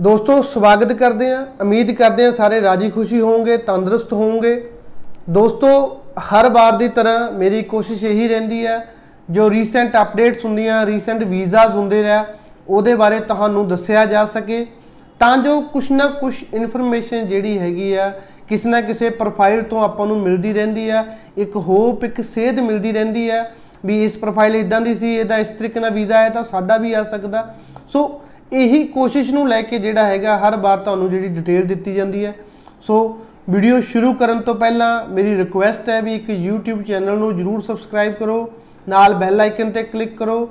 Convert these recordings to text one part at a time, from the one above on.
ਦੋਸਤੋ, ਸਵਾਗਤ ਕਰਦੇ ਹਾਂ, ਉਮੀਦ ਕਰਦੇ ਹਾਂ ਸਾਰੇ ਰਾਜੀ ਖੁਸ਼ੀ ਹੋਵੋਗੇ, ਤੰਦਰੁਸਤ ਹੋਵੋਗੇ। ਦੋਸਤੋ, ਹਰ ਵਾਰ ਦੀ ਤਰ੍ਹਾਂ ਮੇਰੀ ਕੋਸ਼ਿਸ਼ ਇਹੀ ਰਹਿੰਦੀ ਹੈ, ਜੋ ਰੀਸੈਂਟ ਅਪਡੇਟਸ ਹੁੰਦੀਆਂ ਰੀਸੈਂਟ ਵੀਜ਼ਾਸ ਹੁੰਦੇ ਰਿਹਾ ਉਹਦੇ ਬਾਰੇ ਤੁਹਾਨੂੰ ਦੱਸਿਆ ਜਾ ਸਕੇ। ਤਾਂ ਜੋ ਕੁਛ ਨਾ ਕੁਛ ਇਨਫੋਰਮੇਸ਼ਨ ਜਿਹੜੀ ਹੈਗੀ ਆ, ਕਿਸੇ ਨਾ ਕਿਸੇ ਪ੍ਰੋਫਾਈਲ ਤੋਂ ਆਪਾਂ ਨੂੰ ਮਿਲਦੀ ਰਹਿੰਦੀ ਆ, ਇੱਕ ਹੋਪ ਇੱਕ ਸੇਧ ਮਿਲਦੀ ਰਹਿੰਦੀ ਆ, ਵੀ ਇਸ ਪ੍ਰੋਫਾਈਲ ਇਦਾਂ ਦੀ ਸੀ ਇਹਦਾ ਇਸ ਤਰੀਕੇ ਨਾਲ ਵੀਜ਼ਾ ਆਇਆ ਤਾਂ ਸਾਡਾ ਵੀ ਆ ਸਕਦਾ। ਸੋ ਇਹੀ ਕੋਸ਼ਿਸ਼ ਨੂੰ ਲੈ ਕੇ ਜਿਹੜਾ ਹੈਗਾ ਹਰ ਵਾਰ ਤੁਹਾਨੂੰ ਜਿਹੜੀ ਡਿਟੇਲ ਦਿੱਤੀ ਜਾਂਦੀ ਹੈ। ਸੋ ਵੀਡੀਓ ਸ਼ੁਰੂ ਕਰਨ ਤੋਂ ਪਹਿਲਾਂ ਮੇਰੀ ਰਿਕੁਐਸਟ ਹੈ ਵੀ ਇੱਕ YouTube ਚੈਨਲ ਨੂੰ ਜਰੂਰ ਸਬਸਕ੍ਰਾਈਬ ਕਰੋ, ਨਾਲ ਬੈਲ ਆਈਕਨ ਤੇ ਕਲਿੱਕ ਕਰੋ।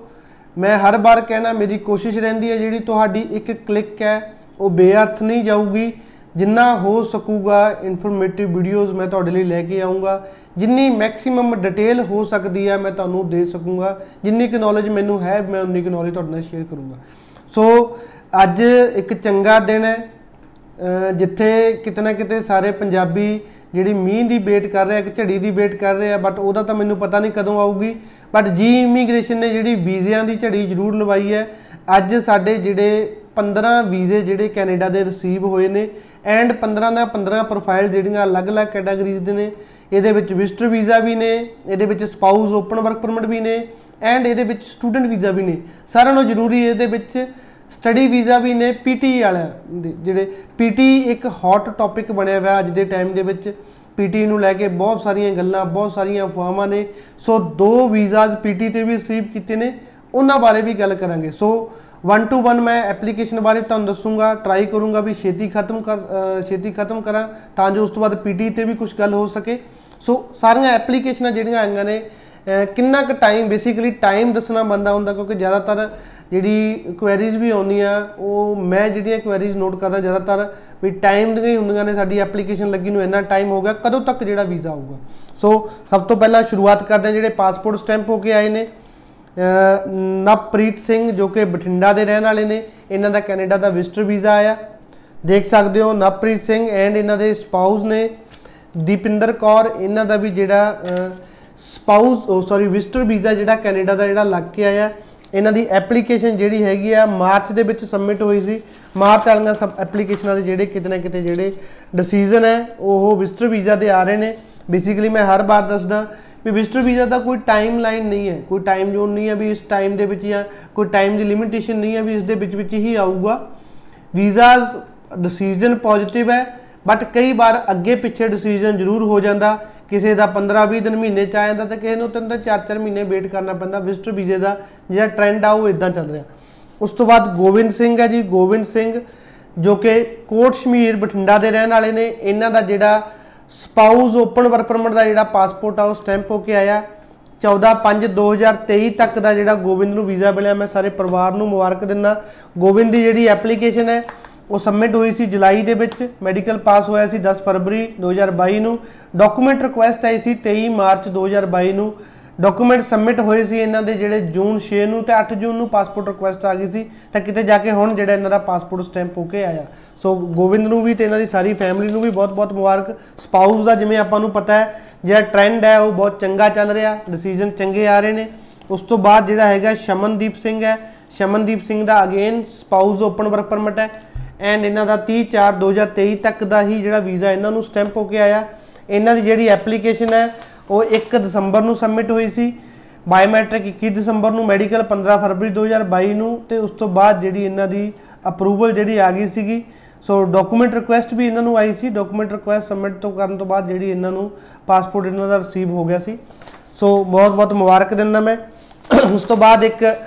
ਮੈਂ ਹਰ ਵਾਰ ਕਹਿਣਾ, ਮੇਰੀ ਕੋਸ਼ਿਸ਼ ਰਹਿੰਦੀ ਹੈ ਜਿਹੜੀ ਤੁਹਾਡੀ ਇੱਕ ਕਲਿੱਕ ਹੈ, ਉਹ ਬੇਅਰਥ ਨਹੀਂ ਜਾਊਗੀ। ਜਿੰਨਾ ਹੋ ਸਕੂਗਾ ਇਨਫੋਰਮੇਟਿਵ ਵੀਡੀਓਜ਼ ਮੈਂ ਤੁਹਾਡੇ ਲਈ ਲੈ ਕੇ ਆਉਂਗਾ ਜਿੰਨੀ ਮੈਕਸਿਮਮ ਡਿਟੇਲ ਹੋ ਸਕਦੀ ਹੈ, ਮੈਂ ਤੁਹਾਨੂੰ ਦੇ ਸਕੂੰਗਾ। ਜਿੰਨੀ ਕਿ ਨੌਲੇਜ ਮੈਨੂੰ ਹੈ, ਮੈਂ ਉਨੀ ਕਿ ਨੌਲੇਜ ਤੁਹਾਡੇ ਨਾਲ ਸ਼ੇਅਰ ਕਰੂੰਗਾ। ਸੋ ਅੱਜ ਇੱਕ ਚੰਗਾ ਦਿਨ ਹੈ ਜਿੱਥੇ ਕਿਤੇ ਨਾ ਕਿਤੇ ਸਾਰੇ ਪੰਜਾਬੀ ਜਿਹੜੀ ਮੀਂਹ ਦੀ ਵੇਟ ਕਰ ਰਿਹਾ ਇੱਕ ਝੜੀ ਦੀ ਵੇਟ ਕਰ ਰਿਹਾ ਬਟ ਉਹਦਾ ਤਾਂ ਮੈਨੂੰ ਪਤਾ ਨਹੀਂ ਕਦੋਂ ਆਊਗੀ। ਬਟ ਜੀ ਇਮੀਗ੍ਰੇਸ਼ਨ ਨੇ ਜਿਹੜੀ ਵੀਜ਼ਿਆਂ ਦੀ ਝੜੀ ਜ਼ਰੂਰ ਲਵਾਈ ਹੈ। ਅੱਜ ਸਾਡੇ ਜਿਹੜੇ 15 ਵੀਜ਼ੇ ਜਿਹੜੇ ਕੈਨੇਡਾ ਦੇ ਰਿਸੀਵ ਹੋਏ ਨੇ ਐਂਡ 15 ਦਾ 15 ਪ੍ਰੋਫਾਈਲ ਜਿਹੜੀਆਂ ਅਲੱਗ-ਅਲੱਗ ਕੈਟਾਗਰੀਜ਼ ਦੇ ਨੇ। ਇਹਦੇ ਵਿੱਚ ਵਿਜ਼ਟਰ ਵੀਜ਼ਾ ਵੀ ਨੇ, ਇਹਦੇ ਵਿੱਚ ਸਪਾਊਸ ਓਪਨ ਵਰਕ ਪਰਮਿਟ ਵੀ ਨੇ ਐਂਡ ਇਹਦੇ ਵਿੱਚ ਸਟੂਡੈਂਟ ਵੀਜ਼ਾ ਵੀ ਨੇ। ਸਾਰਿਆਂ ਨਾਲੋਂ ਜ਼ਰੂਰੀ ਇਹਦੇ ਵਿੱਚ ਸਟੱਡੀ ਵੀਜ਼ਾ ਵੀ ਨੇ ਪੀਟੀ ਵਾਲਿਆਂ ਦੇ, ਜਿਹੜੇ ਪੀਟੀ ਇੱਕ ਹੌਟ ਟੌਪਿਕ ਬਣਿਆ ਹੋਇਆ ਅੱਜ ਦੇ ਟਾਈਮ ਦੇ ਵਿੱਚ। ਪੀਟੀ ਨੂੰ ਲੈ ਕੇ ਬਹੁਤ ਸਾਰੀਆਂ ਗੱਲਾਂ, ਬਹੁਤ ਸਾਰੀਆਂ ਅਫਵਾਹਾਂ ਨੇ। ਸੋ ਦੋ ਵੀਜ਼ਾਸ ਪੀਟੀ ਤੇ ਵੀ ਰਿਸੀਵ ਕੀਤੇ ਨੇ, ਉਹਨਾਂ ਬਾਰੇ ਵੀ ਗੱਲ ਕਰਾਂਗੇ। ਸੋ 1 ਟੂ 1 ਮੈਂ ਐਪਲੀਕੇਸ਼ਨ ਬਾਰੇ ਤੁਹਾਨੂੰ ਦੱਸੂਗਾ ਟਰਾਈ ਕਰੂੰਗਾ ਵੀ ਛੇਤੀ ਖਤਮ ਕਰ ਛੇਤੀ ਖਤਮ ਕਰਾਂ ਤਾਂ ਜੋ ਉਸ ਤੋਂ ਬਾਅਦ ਪੀਟੀ ਤੇ ਵੀ ਕੁਝ ਗੱਲ ਹੋ ਸਕੇ। ਸੋ ਸਾਰੀਆਂ ਐਪਲੀਕੇਸ਼ਨਾਂ ਜਿਹੜੀਆਂ ਆਈਆਂ ਨੇ ਕਿੰਨਾ ਕੁ ਟਾਈਮ ਬੇਸਿਕਲੀ ਟਾਈਮ ਦੱਸਣਾ ਬੰਦਾ ਹੁੰਦਾ ਕਿਉਂਕਿ ਜ਼ਿਆਦਾਤਰ ਜਿਹੜੀ ਕੁਐਰੀਜ਼ ਵੀ ਆਉਂਦੀਆਂ, ਉਹ ਮੈਂ ਜਿਹੜੀਆਂ ਕੁਐਰੀਜ਼ ਨੋਟ ਕਰਦਾ ਜ਼ਿਆਦਾਤਰ ਵੀ ਟਾਈਮ ਦੀਆਂ ਹੀ ਹੁੰਦੀਆਂ ਨੇ, ਸਾਡੀ ਐਪਲੀਕੇਸ਼ਨ ਲੱਗੀ ਨੂੰ ਇੰਨਾ ਟਾਈਮ ਹੋ ਗਿਆ, ਕਦੋਂ ਤੱਕ ਜਿਹੜਾ ਵੀਜ਼ਾ ਆਊਗਾ। ਸੋ ਸਭ ਤੋਂ ਪਹਿਲਾਂ ਸ਼ੁਰੂਆਤ ਕਰਦੇ ਹਾਂ, ਜਿਹੜੇ ਪਾਸਪੋਰਟ ਸਟੈਂਪ ਹੋ ਕੇ ਆਏ ਨੇ। ਨਵਪ੍ਰੀਤ ਸਿੰਘ ਜੋ ਕਿ ਬਠਿੰਡਾ ਦੇ ਰਹਿਣ ਵਾਲੇ ਨੇ, ਇਹਨਾਂ ਦਾ ਕੈਨੇਡਾ ਦਾ ਵਿਜ਼ਟਰ ਵੀਜ਼ਾ ਆਇਆ। ਦੇਖ ਸਕਦੇ ਹੋ ਨਵਪ੍ਰੀਤ ਸਿੰਘ ਐਂਡ ਇਹਨਾਂ ਦੇ ਸਪਾਊਸ ਨੇ। ਦੀਪਿੰਦਰ ਕੌਰ, ਇਹਨਾਂ ਦਾ ਵੀ ਜਿਹੜਾ ਸਪਾਊਸ ਸੌਰੀ ਵਿਜ਼ਟਰ ਵੀਜ਼ਾ ਜਿਹੜਾ ਕੈਨੇਡਾ ਦਾ ਜਿਹੜਾ ਲੱਗ ਕੇ ਆਇਆ। ਇਹਨਾਂ ਦੀ ਐਪਲੀਕੇਸ਼ਨ ਜਿਹੜੀ ਹੈਗੀ ਆ ਮਾਰਚ ਦੇ ਵਿੱਚ ਸਬਮਿਟ ਹੋਈ ਸੀ। ਮਾਰਚ ਵਾਲੀਆਂ ਸਭ ਐਪਲੀਕੇਸ਼ਨਾਂ ਦੇ ਜਿਹੜੇ ਕਿਤੇ ਨਾ ਕਿਤੇ ਜਿਹੜੇ ਡਿਸੀਜਨ ਹੈ, ਉਹ ਵਿਜ਼ਟਰ ਵੀਜ਼ਾ ਦੇ ਆ ਰਹੇ ਨੇ। ਬੇਸਿਕਲੀ ਮੈਂ ਹਰ ਵਾਰ ਦੱਸਦਾ ਵੀ ਵਿਜ਼ਟਰ ਵੀਜ਼ਾ ਦਾ ਕੋਈ ਟਾਈਮ ਲਾਈਨ ਨਹੀਂ ਹੈ। ਕੋਈ ਟਾਈਮ ਜ਼ੋਨ ਨਹੀਂ ਹੈ ਵੀ ਇਸ ਟਾਈਮ ਦੇ ਵਿੱਚ ਜਾਂ ਕੋਈ ਟਾਈਮ ਦੀ ਲਿਮਿਟੇਸ਼ਨ ਨਹੀਂ ਹੈ ਵੀ ਇਸ ਦੇ ਵਿੱਚ ਵਿੱਚ ਹੀ ਆਊਗਾ। ਵੀਜ਼ਾਸ ਡਿਸੀਜਨ ਪੋਜ਼ਿਟਿਵ ਹੈ ਬਟ ਕਈ ਵਾਰ ਅੱਗੇ ਪਿੱਛੇ ਡਿਸੀਜਨ ਜ਼ਰੂਰ ਹੋ ਜਾਂਦਾ। ਕਿਸੇ ਦਾ 15-20 ਦਿਨ ਮਹੀਨੇ ਚ ਆ ਜਾਂਦਾ ਤੇ ਕਿਸੇ ਨੂੰ ਤਿੰਨ ਤਿੰਨ 4-4 ਮਹੀਨੇ ਵੇਟ ਕਰਨਾ ਪੈਂਦਾ ਵਿਜ਼ਟਰ ਵੀਜ਼ੇ ਦਾ, ਜਿਹੜਾ ਟ੍ਰੈਂਡ ਆ ਉਹ ਇਦਾਂ ਚੱਲ ਰਿਹਾ। ਉਸ ਤੋਂ ਬਾਅਦ ਗੋਬਿੰਦ ਸਿੰਘ ਹੈ ਜੀ ਗੋਬਿੰਦ ਸਿੰਘ ਜੋ ਕਿ ਕੋਟ ਸ਼ਮੀਰ ਬਠਿੰਡਾ ਦੇ ਰਹਿਣ ਵਾਲੇ ਨੇ, ਇਹਨਾਂ ਦਾ ਜਿਹੜਾ ਸਪਾਊਸ ਓਪਨ ਵਰਕ ਪਰਮਿਟ ਦਾ ਜਿਹੜਾ ਪਾਸਪੋਰਟ ਆ, ਉਹ ਸਟੈਂਪ ਹੋ ਕੇ ਆਇਆ। 14/5/2023 ਤੱਕ ਦਾ ਜਿਹੜਾ ਗੋਬਿੰਦ ਨੂੰ ਵੀਜ਼ਾ ਮਿਲਿਆ। ਮੈਂ ਸਾਰੇ ਪਰਿਵਾਰ ਨੂੰ ਮੁਬਾਰਕ ਦਿੰਦਾ। ਗੋਬਿੰਦ ਦੀ ਜਿਹੜੀ ਐਪਲੀਕੇਸ਼ਨ ਹੈ ਉਹ ਸਬਮਿਟ ਹੋਈ ਸੀ ਜੁਲਾਈ ਦੇ ਵਿੱਚ ਮੈਡੀਕਲ ਪਾਸ ਹੋਇਆ ਸੀ 10 ਫਰਵਰੀ 2022 ਨੂੰ। ਡਾਕੂਮੈਂਟ ਰਿਕੁਐਸਟ ਆਈ ਸੀ 23 ਮਾਰਚ 2022 ਨੂੰ। ਡਾਕੂਮੈਂਟ ਸਬਮਿਟ ਹੋਏ ਸੀ ਇਹਨਾਂ ਦੇ ਜਿਹੜੇ ਜੂਨ 6 ਨੂੰ ਤੇ 8 ਜੂਨ ਨੂੰ ਪਾਸਪੋਰਟ ਰਿਕੁਐਸਟ ਆ ਗਈ ਸੀ। ਤਾਂ ਕਿਤੇ ਜਾ ਕੇ ਹੁਣ ਜਿਹੜਾ ਇਹਨਾਂ ਦਾ ਪਾਸਪੋਰਟ ਸਟੈਂਪ ਹੋ ਕੇ ਆਇਆ। ਸੋ ਗੋਬਿੰਦ ਨੂੰ ਵੀ ਤੇ ਇਹਨਾਂ ਦੀ ਸਾਰੀ ਫੈਮਿਲੀ ਨੂੰ ਵੀ ਬਹੁਤ-ਬਹੁਤ ਮੁਬਾਰਕ। ਸਪਾਊਸ ਦਾ ਜਿਵੇਂ ਆਪਾਂ ਨੂੰ ਪਤਾ ਹੈ, ਜਿਹੜਾ ਟ੍ਰੈਂਡ ਹੈ ਉਹ ਬਹੁਤ ਚੰਗਾ ਚੱਲ ਰਿਹਾ ਡਿਸੀਜਨ ਚੰਗੇ ਆ ਰਹੇ ਨੇ। ਉਸ ਤੋਂ ਬਾਅਦ ਜਿਹੜਾ ਹੈਗਾ ਸ਼ਮਨਦੀਪ ਸਿੰਘ ਹੈ। ਸ਼ਮਨਦੀਪ ਸਿੰਘ ਦਾ again spouse open work permit ਹੈ। ਐਂਡ ਇਹਨਾਂ ਦਾ 30 4 2023 ਤੱਕ ਦਾ ਹੀ ਜਿਹੜਾ ਵੀਜ਼ਾ ਇਹਨਾਂ ਨੂੰ ਸਟੈਂਪ ਹੋ ਕੇ ਆਇਆ। ਇਹਨਾਂ ਦੀ ਜਿਹੜੀ ਐਪਲੀਕੇਸ਼ਨ ਹੈ, ਉਹ 1 ਦਸੰਬਰ ਨੂੰ ਸਬਮਿਟ ਹੋਈ ਸੀ। ਬਾਇਓਮੈਟ੍ਰਿਕ 21 ਦਸੰਬਰ ਨੂੰ ਮੈਡੀਕਲ 15 ਫਰਵਰੀ 2022 ਨੂੰ ਤੇ ਉਸ ਤੋਂ ਬਾਅਦ ਜਿਹੜੀ ਇਹਨਾਂ ਦੀ ਅਪਰੂਵਲ ਜਿਹੜੀ ਆ ਗਈ ਸੀਗੀ। ਸੋ ਡਾਕੂਮੈਂਟ ਰਿਕੁਐਸਟ ਵੀ ਇਹਨਾਂ ਨੂੰ ਆਈ ਸੀ। ਡਾਕੂਮੈਂਟ ਰਿਕੁਐਸਟ ਸਬਮਿਟ ਤੋਂ ਕਰਨ ਤੋਂ ਬਾਅਦ ਜਿਹੜੀ ਇਹਨਾਂ ਨੂੰ ਪਾਸਪੋਰਟ ਇਹਨਾਂ ਦਾ ਰਿਸੀਵ ਹੋ ਗਿਆ ਸੀ। ਸੋ ਬਹੁਤ ਬਹੁਤ ਮੁਬਾਰਕ ਦਿੰਦਾ ਮੈਂ। ਉਸ ਤੋਂ ਬਾਅਦ ਇੱਕ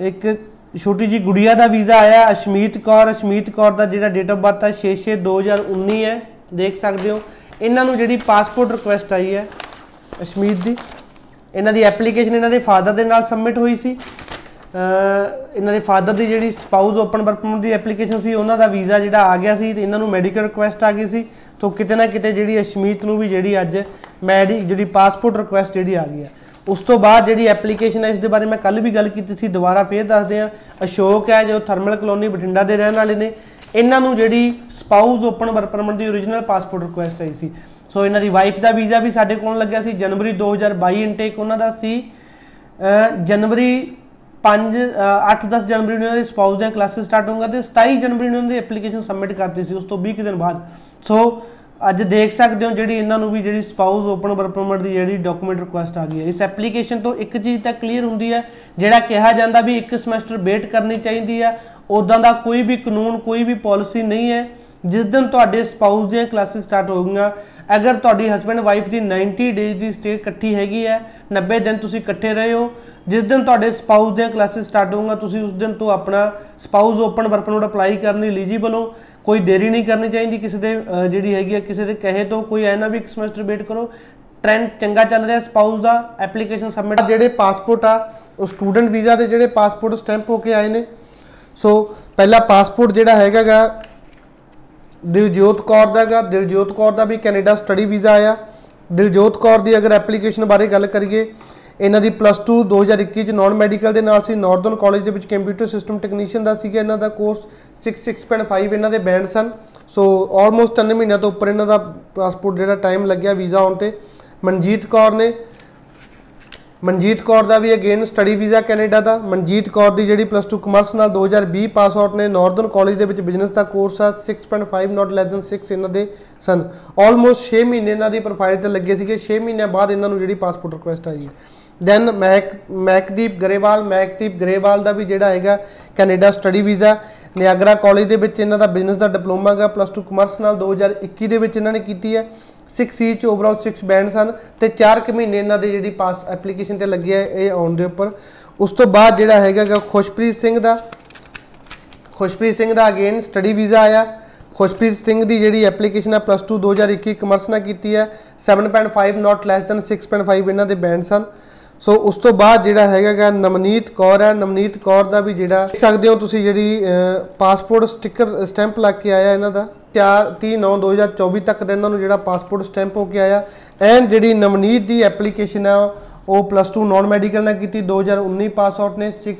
ਇੱਕ ਛੋਟੀ ਜੀ ਗੁੜੀਆ ਦਾ ਵੀਜ਼ਾ ਆਇਆ, ਅਸ਼ਮੀਤ ਕੌਰ। ਅਸ਼ਮੀਤ ਕੌਰ ਦਾ ਜਿਹੜਾ ਡੇਟ ਆਫ ਬਰਥ ਹੈ 6/6/2019 ਹੈ। ਦੇਖ ਸਕਦੇ ਹੋ। ਇਹਨਾਂ ਨੂੰ ਜਿਹੜੀ ਪਾਸਪੋਰਟ ਰਿਕੁਐਸਟ ਆਈ ਹੈ, ਅਸ਼ਮੀਤ ਦੀ, ਇਹਨਾਂ ਦੀ ਐਪਲੀਕੇਸ਼ਨ ਇਹਨਾਂ ਦੇ ਫਾਦਰ ਦੇ ਨਾਲ ਸਬਮਿਟ ਹੋਈ ਸੀ। ਇਹਨਾਂ ਦੇ ਫਾਦਰ ਦੀ ਜਿਹੜੀ ਸਪਾਊਸ ਓਪਨ ਵਰਕ ਪਰਮਿਟ ਦੀ ਐਪਲੀਕੇਸ਼ਨ ਸੀ, ਉਹਨਾਂ ਦਾ ਵੀਜ਼ਾ ਜਿਹੜਾ ਆ ਗਿਆ ਸੀ ਤੇ ਇਹਨਾਂ ਨੂੰ ਮੈਡੀਕਲ ਰਿਕੁਐਸਟ ਆ ਗਈ ਸੀ। ਤੋਂ ਕਿਤੇ ਨਾ ਕਿਤੇ ਜਿਹੜੀ ਅਸ਼ਮੀਤ ਨੂੰ ਵੀ ਜਿਹੜੀ ਅੱਜ ਮੈਡੀ ਜਿਹੜੀ ਪਾਸਪੋਰਟ ਰਿਕੁਐਸਟ ਜਿਹੜੀ ਆ ਗਈ ਹੈ। ਉਸ ਤੋਂ ਬਾਅਦ ਜਿਹੜੀ ਐਪਲੀਕੇਸ਼ਨ ਹੈ, ਇਸ ਦੇ ਬਾਰੇ ਮੈਂ ਕੱਲ ਵੀ ਗੱਲ ਕੀਤੀ ਸੀ, ਦੁਬਾਰਾ ਫੇਰ ਦੱਸਦੇ ਆ ਅਸ਼ੋਕ ਹੈ, ਜੋ ਥਰਮਲ ਕਲੋਨੀ ਬਠਿੰਡਾ ਦੇ ਰਹਿਣ ਵਾਲੇ ਨੇ। ਇਹਨਾਂ ਨੂੰ ਜਿਹੜੀ ਸਪਾਊਸ ਓਪਨ ਵਰਕ ਪਰਮਿਟ ਦੀ origignal ਪਾਸਪੋਰਟ ਰਿਕੁਐਸਟ ਆਈ ਸੀ। ਸੋ ਇਹਨਾਂ ਦੀ ਵਾਈਫ ਦਾ ਵੀਜ਼ਾ ਵੀ ਸਾਡੇ ਕੋਲ ਲੱਗਿਆ ਸੀ। ਜਨਵਰੀ 2022 ਇਨਟੇਕ ਉਹਨਾਂ ਦਾ ਸੀ। ਜਨਵਰੀ 5 8-10 ਜਨਵਰੀ ਨੂੰ ਇਹਨਾਂ ਦੇ ਸਪਾਊਸ ਦੀਆਂ ਕਲਾਸਿਸ ਸਟਾਰਟ ਹੋਣਗਾ ਤੇ 27 ਜਨਵਰੀ ਨੂੰ ਇਹਨਾਂ ਦੀ ਐਪਲੀਕੇਸ਼ਨ ਸਬਮਿਟ ਕਰਤੀ ਸੀ। ਉਸ ਤੋਂ 20 ਕੁ ਦਿਨ ਬਾਅਦ। ਸੋ ਅੱਜ ਦੇਖ ਸਕਦੇ ਹੋ ਜਿਹੜੀ ਇਹਨਾਂ ਨੂੰ ਵੀ ਜਿਹੜੀ ਸਪਾਊਸ ਓਪਨ ਵਰਕ ਪਰਮਿਟ ਦੀ ਜਿਹੜੀ ਡਾਕੂਮੈਂਟ ਰਿਕੁਐਸਟ ਆ ਗਈ ਹੈ। ਇਸ ਐਪਲੀਕੇਸ਼ਨ ਤੋਂ ਇੱਕ ਚੀਜ਼ ਤਾਂ ਕਲੀਅਰ ਹੁੰਦੀ ਹੈ, ਜਿਹੜਾ ਕਿਹਾ ਜਾਂਦਾ ਵੀ ਇੱਕ ਸਮੈਸਟਰ ਵੇਟ ਕਰਨੀ ਚਾਹੀਦੀ ਹੈ ਉਦਾਂ ਦਾ ਕੋਈ ਵੀ ਕਾਨੂੰਨ, ਕੋਈ ਵੀ ਪਾਲਿਸੀ ਨਹੀਂ ਹੈ। ਜਿਸ ਦਿਨ ਤੁਹਾਡੇ ਸਪਾਊਸ ਦੀਆਂ ਕਲਾਸਿਸ ਸਟਾਰਟ ਹੋਊਗੀਆਂ, ਅਗਰ ਤੁਹਾਡੀ ਹਸਬੰਡ ਵਾਈਫ ਦੀ 90 ਡੇਜ਼ ਦੀ ਸਟੇ ਇਕੱਠੀ ਹੈਗੀ ਹੈ 90 ਦਿਨ ਤੁਸੀਂ ਇਕੱਠੇ ਰਹੇ ਹੋ, ਜਿਸ ਦਿਨ ਤੁਹਾਡੇ ਸਪਾਊਸ ਦੀਆਂ ਕਲਾਸਿਸ ਸਟਾਰਟ ਹੋਊਗਾ ਤੁਸੀਂ ਉਸ ਦਿਨ ਤੋਂ ਆਪਣਾ spouse open work permit apply ਕਰਨ ਲਈ ਐਲੀਜੀਬਲ ਹੋ। ਕੋਈ ਦੇਰੀ ਨਹੀਂ ਕਰਨੀ ਚਾਹੀਦੀ ਕਿਸੇ ਦੇ ਅਹ, ਜਿਹੜੀ ਹੈਗੀ ਹੈ ਕਿਸੇ ਦੇ ਕਹੇ ਤੋਂ ਕੋਈ ਐ ਨਾ ਵੀ ਇੱਕ ਸਮੈਸਟਰ ਵੇਟ ਕਰੋ। ਟ੍ਰੈਂਡ ਚੰਗਾ ਚੱਲ ਰਿਹਾ ਸਪਾਊਸ ਦਾ ਐਪਲੀਕੇਸ਼ਨ ਸਬਮਿਟ ਜਿਹੜੇ ਪਾਸਪੋਰਟ ਆ ਉਹ ਸਟੂਡੈਂਟ ਵੀਜ਼ਾ ਦੇ ਜਿਹੜੇ ਪਾਸਪੋਰਟ ਸਟੈਂਪ ਹੋ ਕੇ ਆਏ ਨੇ। ਸੋ ਪਹਿਲਾ ਪਾਸਪੋਰਟ ਜਿਹੜਾ ਹੈਗਾਗਾ ਦਿਲਜੋਤ ਕੌਰ ਦਾ ਹੈਗਾ ਦਿਲਜੋਤ ਕੌਰ ਦਾ ਵੀ ਕੈਨੇਡਾ ਸਟੱਡੀ ਵੀਜ਼ਾ ਆਇਆ। ਦਿਲਜੋਤ ਕੌਰ ਦੀ ਅਗਰ ਐਪਲੀਕੇਸ਼ਨ ਬਾਰੇ ਗੱਲ ਕਰੀਏ ਇਹਨਾਂ ਦੀ ਪਲੱਸ 2 2021 ਚ ਨਾਨ ਮੈਡੀਕਲ ਦੇ ਨਾਲ ਸੀ। ਨਾਰਥਰਨ ਕਾਲਜ ਦੇ ਵਿੱਚ ਕੰਪਿਊਟਰ ਸਿਸਟਮ ਟੈਕਨੀਸ਼ੀਅਨ ਦਾ ਸੀਗਾ ਇਹਨਾਂ ਦਾ। ਕੋਰਸ 66.5 ਇਹਨਾਂ ਦੇ ਬੈਂਡ ਸਨ। ਸੋ ਆਲਮੋਸਟ 3 ਮਹੀਨਿਆਂ ਤੋਂ ਉੱਪਰ ਇਹਨਾਂ ਦਾ ਪਾਸਪੋਰਟ ਜਿਹੜਾ ਟਾਈਮ ਲੱਗਿਆ ਵੀਜ਼ਾ ਆਉਣ ਤੇ। ਮਨਜੀਤ ਕੌਰ ਨੇ ਮਨਜੀਤ ਕੌਰ ਦਾ ਵੀ ਅਗੇਨ ਸਟੱਡੀ ਵੀਜ਼ਾ ਕੈਨੇਡਾ ਦਾ। ਮਨਜੀਤ ਕੌਰ ਦੀ ਜਿਹੜੀ ਪਲੱਸ 2 ਕਮਰਸ ਨਾਲ 2020 ਪਾਸ ਆਊਟ ਨੇ। ਨਾਰਥਰਨ ਕਾਲਜ ਦੇ ਵਿੱਚ ਬਿਜ਼ਨਸ ਦਾ ਕੋਰਸ ਆ। 6.5 ਨਾਟ ਲੈਸ ਦਨ 6 ਇਹਨਾਂ ਦੇ ਸਨ। ਆਲਮੋਸਟ 6 ਮਹੀਨੇ ਇਹਨਾਂ ਦੀ ਪ੍ਰੋਫਾਈਲ ਤੇ ਲੱਗੇ ਸੀਗੇ। 6 ਮਹੀਨਿਆਂ ਬਾਅਦ ਇਹਨਾਂ ਨੂੰ ਜਿਹੜੀ ਪਾਸਪੋਰਟ ਰਿਕੁਐਸਟ ਆਈ ਹੈ। ਦੈਨ ਮੈਕ ਮੈਕਦੀਪ ਗਰੇਵਾਲ ਮੈਕਦੀਪ ਗਰੇਵਾਲ ਦਾ ਵੀ ਜਿਹੜਾ ਹੈਗਾ Canada study visa Niagara college ਦੇ ਵਿੱਚ ਇਹਨਾਂ ਦਾ ਬਿਜ਼ਨਸ ਦਾ ਡਿਪਲੋਮਾ ਹੈਗਾ ਪਲੱਸ 2 ਕਮਰਸ ਨਾਲ 2021 ਦੇ ਵਿੱਚ ਇਹਨਾਂ ਨੇ ਕੀਤੀ ਹੈ। 6 ਸੀ ਚ ਓਵਰਆਲ 6 ਬੈਂਡ ਸਨ ਤੇ 4 ਕੁ ਮਹੀਨੇ ਇਹਨਾਂ ਦੇ ਜਿਹੜੀ ਪਾਸ ਐਪਲੀਕੇਸ਼ਨ ਤੇ ਲੱਗੇ ਹੈ ਇਹ ਆਉਣ ਦੇ ਉੱਪਰ। ਉਸ ਤੋਂ ਬਾਅਦ ਜਿਹੜਾ ਹੈਗਾ ਗਾ ਖੁਸ਼ਪ੍ਰੀਤ ਸਿੰਘ ਦਾ, ਖੁਸ਼ਪ੍ਰੀਤ ਸਿੰਘ ਦਾ ਅਗੇਨ ਸਟੱਡੀ ਵੀਜ਼ਾ ਆਇਆ। ਖੁਸ਼ਪ੍ਰੀਤ ਸਿੰਘ ਦੀ ਜਿਹੜੀ ਐਪਲੀਕੇਸ਼ਨ ਹੈ ਪਲੱਸ 2 2021 ਕਮਰਸ ਨਾਲ ਕੀਤੀ ਹੈ। 7.5 ਨਾਟ ਲੈਸ ਦਨ 6.5 ਇਹਨਾਂ ਦੇ ਬੈਂਡ ਸਨ ਸੋ ਉਸ ਤੋਂ ਬਾਅਦ ਜਿਹੜਾ ਹੈਗਾ ਗਾ, ਨਵਨੀਤ ਕੌਰ ਹੈ। ਨਵਨੀਤ ਕੌਰ ਦਾ ਵੀ ਜਿਹੜਾ ਦੇਖ ਸਕਦੇ ਹੋ ਤੁਸੀਂ ਜਿਹੜੀ ਪਾਸਪੋਰਟ ਸਟicker ਸਟੈਂਪ ਲੱਗ ਕੇ ਆਇਆ ਇਹਨਾਂ ਦਾ। 4 30 9 2024 ਤੱਕ ਦਾ ਇਹਨਾਂ ਨੂੰ ਜਿਹੜਾ ਪਾਸਪੋਰਟ ਸਟੈਂਪ ਹੋ ਕੇ ਆਇਆ। ਐਂਡ ਜਿਹੜੀ ਨਵਨੀਤ ਦੀ ਐਪਲੀਕੇਸ਼ਨ ਹੈ ਉਹ ਪਲੱਸ 2 ਨਾਨ ਮੈਡੀਕਲ ਨਾਲ ਕੀਤੀ। 2019 ਪਾਸ ਆਊਟ ਨੇ। 6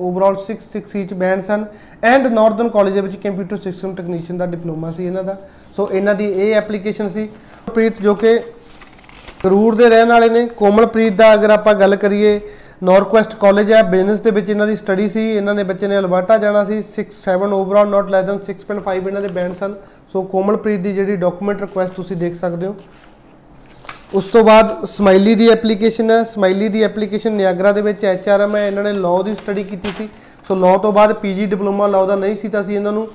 ਓਵਰਆਲ 6 6 ਚ ਬੈਂਡ ਸਨ। ਐਂਡ ਨਾਰਥਰਨ ਕਾਲਜ ਦੇ ਵਿੱਚ ਕੰਪਿਊਟਰ ਸਿਸਟਮ ਟੈਕਨੀਸ਼ੀਅਨ ਦਾ ਡਿਪਲੋਮਾ ਸੀ ਇਹਨਾਂ ਦਾ। ਸੋ ਇਹਨਾਂ ਦੀ ਇਹ ਐਪਲੀਕੇਸ਼ਨ ਸੀ। ਪ੍ਰੀਤ ਜੋ ਕਿ ਕਰੂਰ ਦੇ ਰਹਿਣ ਵਾਲੇ ਨੇ। ਕੋਮਲਪ੍ਰੀਤ ਦਾ ਅਗਰ ਆਪਾਂ ਗੱਲ ਕਰੀਏ ਨਾਰਕਵੈਸਟ ਕਾਲਜ ਹੈ। ਬਿਜ਼ਨਸ ਦੇ ਵਿੱਚ ਇਹਨਾਂ ਦੀ ਸਟੱਡੀ ਸੀ। ਇਹਨਾਂ ਨੇ ਬੱਚੇ ਨੇ ਅਲਬਰਟਾ ਜਾਣਾ ਸੀ। 6 7 ਓਵਰਆਲ ਨਾਟ ਲੈਸ ਦਨ 6.5 ਇਹਨਾਂ ਦੇ ਬੈਂਡ ਸਨ। ਸੋ ਕੋਮਲਪ੍ਰੀਤ ਦੀ ਜਿਹੜੀ ਡਾਕੂਮੈਂਟ ਰਿਕੁਐਸਟ ਤੁਸੀਂ ਦੇਖ ਸਕਦੇ ਹੋ। ਉਸ ਤੋਂ ਬਾਅਦ ਸਮਾਈਲੀ ਦੀ ਐਪਲੀਕੇਸ਼ਨ ਹੈ। ਸਮਾਈਲੀ ਦੀ ਐਪਲੀਕੇਸ਼ਨ ਨਿਆਗਰਾ ਦੇ ਵਿੱਚ ਐਚਆਰਐਮ ਹੈ। ਇਹਨਾਂ ਨੇ ਲਾਅ ਦੀ ਸਟੱਡੀ ਕੀਤੀ ਸੀ। ਸੋ ਲਾਅ ਤੋਂ ਬਾਅਦ ਪੀਜੀ ਡਿਪਲੋਮਾ ਲਾਅ ਦਾ ਨਹੀਂ ਸੀ ਤਾਂ ਅਸੀਂ ਇਹਨਾਂ ਨੂੰ।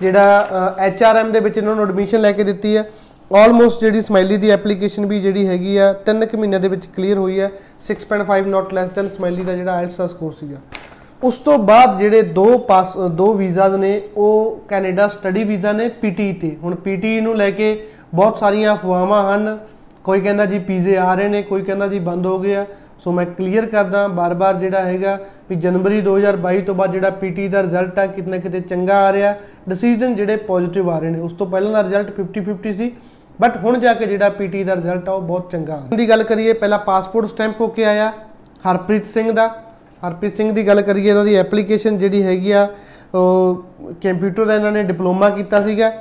ਜਿਹੜਾ ਐਚਆਰਐਮ ਦੇ ਵਿੱਚ ਇਹਨਾਂ ਨੂੰ ਐਡਮਿਸ਼ਨ ਲੈ ਕੇ ਦਿੱਤੀ ਹੈ। ਆਲਮੋਸਟ ਜਿਹੜੀ ਸਮਾਈਲੀ ਦੀ ਐਪਲੀਕੇਸ਼ਨ ਵੀ ਜਿਹੜੀ ਹੈਗੀ ਆ 3 ਕੁ ਮਹੀਨਿਆਂ ਦੇ ਵਿੱਚ ਕਲੀਅਰ ਹੋਈ ਹੈ 6.5 ਨਾਟ ਲੈਸ ਦੈਨ ਸਮਾਈਲੀ ਦਾ ਜਿਹੜਾ ਆਇਲਸ ਦਾ ਸਕੋਰ ਸੀਗਾ। ਉਸ ਤੋਂ ਬਾਅਦ ਜਿਹੜੇ ਦੋ ਪਾਸ ਦੋ ਵੀਜ਼ਾਜ਼ ਨੇ, ਉਹ ਕੈਨੇਡਾ ਸਟੱਡੀ ਵੀਜ਼ਾ ਨੇ ਪੀਟੀ ਤੇ। ਹੁਣ ਪੀਟੀ ਨੂੰ ਲੈ ਕੇ ਬਹੁਤ ਸਾਰੀਆਂ ਅਫਵਾਹਾਂ ਹਨ। ਕੋਈ ਕਹਿੰਦਾ ਜੀ ਪੀਜ਼ੇ ਆ ਰਹੇ ਨੇ, ਕੋਈ ਕਹਿੰਦਾ ਜੀ ਬੰਦ ਹੋ ਗਿਆ ਸੋ ਮੈਂ ਕਲੀਅਰ ਕਰਦਾ, ਬਾਰ-ਬਾਰ ਜਿਹੜਾ ਹੈਗਾ ਵੀ ਜਨਵਰੀ 2022 ਤੋਂ ਬਾਅਦ ਜਿਹੜਾ ਪੀਟੀ ਦਾ ਰਿਜ਼ਲਟ ਆ, ਕਿਤੇ ਨਾ ਕਿਤੇ ਚੰਗਾ ਆ ਰਿਹਾ। ਡਿਸੀਜਨ ਜਿਹੜੇ ਪੋਜ਼ਿਟਿਵ ਆ ਰਹੇ ਨੇ। ਉਸ ਤੋਂ ਪਹਿਲਾਂ ਦਾ ਰਿਜ਼ਲਟ 50-50 ਸੀ। ਬਟ ਹੁਣ ਜਾ ਕੇ ਜਿਹੜਾ ਪੀਟੀ ਦਾ ਰਿਜ਼ਲਟ ਆ ਉਹ ਬਹੁਤ ਚੰਗਾ ਆ ਦੀ ਗੱਲ ਕਰੀਏ, ਪਹਿਲਾਂ ਪਾਸਪੋਰਟ ਸਟੈਂਪ ਹੋ ਕੇ ਆਇਆ, ਹਰਪ੍ਰੀਤ ਸਿੰਘ ਦਾ। ਹਰਪ੍ਰੀਤ ਸਿੰਘ ਦੀ ਗੱਲ ਕਰੀਏ, ਇਹਨਾਂ ਦੀ ਐਪਲੀਕੇਸ਼ਨ ਜਿਹੜੀ ਹੈਗੀ ਆ, ਉਹ ਕੰਪਿਊਟਰ ਦਾ ਇਹਨਾਂ ਨੇ ਡਿਪਲੋਮਾ ਕੀਤਾ ਸੀਗਾ।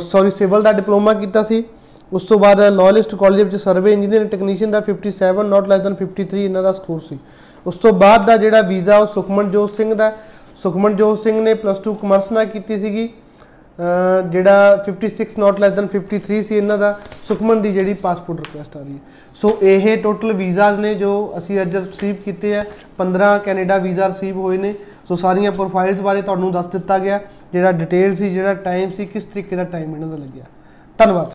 ਸੌਰੀ ਸਿਵਲ ਦਾ ਡਿਪਲੋਮਾ ਕੀਤਾ ਸੀ। ਉਸ ਤੋਂ ਬਾਅਦ ਲਾਇਲਿਸਟ ਕਾਲਜ ਵਿੱਚ ਸਰਵੇ ਇੰਜੀਨੀਅਰ ਟੈਕਨੀਸ਼ੀਅਨ ਦਾ 57 ਨਾਟ ਲੈਸ ਦਨ 53 ਇਹਨਾਂ ਦਾ ਸਕੋਰ ਸੀ। ਉਸ ਤੋਂ ਬਾਅਦ ਦਾ ਜਿਹੜਾ ਵੀਜ਼ਾ ਉਹ ਸੁਖਮਨਜੋਤ ਸਿੰਘ ਦਾ। ਸੁਖਮਨਜੋਤ ਸਿੰਘ ਨੇ ਪਲੱਸ 2 ਕਮਰਸ ਨਾਲ ਕੀਤੀ ਸੀਗੀ। ਅਹ ਜਿਹੜਾ 56 ਨਾਟ ਲੈਸ ਦਨ 53 ਸੀ ਇਹਨਾਂ ਦਾ, ਸੁਖਮਨ ਦੀ ਜਿਹੜੀ ਪਾਸਪੋਰਟ ਰਿਕੁਐਸਟ ਆ ਰਹੀ ਹੈ। ਸੋ ਇਹ ਟੋਟਲ ਵੀਜ਼ਾਸ ਨੇ ਜੋ ਅਸੀਂ ਅੱਜ ਰਿਸੀਵ ਕੀਤੇ ਆ 15 ਕੈਨੇਡਾ ਵੀਜ਼ਾ ਰਿਸੀਵ ਹੋਏ ਨੇ। ਸੋ ਸਾਰੀਆਂ ਪ੍ਰੋਫਾਈਲਸ ਬਾਰੇ ਤੁਹਾਨੂੰ ਦੱਸ ਦਿੱਤਾ ਗਿਆ, ਜਿਹੜਾ ਡਿਟੇਲ ਸੀ, ਜਿਹੜਾ ਟਾਈਮ ਸੀ, ਕਿਸ ਤਰੀਕੇ ਦਾ ਟਾਈਮ ਇਹਨਾਂ ਦਾ ਲੱਗਿਆ। ਧੰਨਵਾਦ।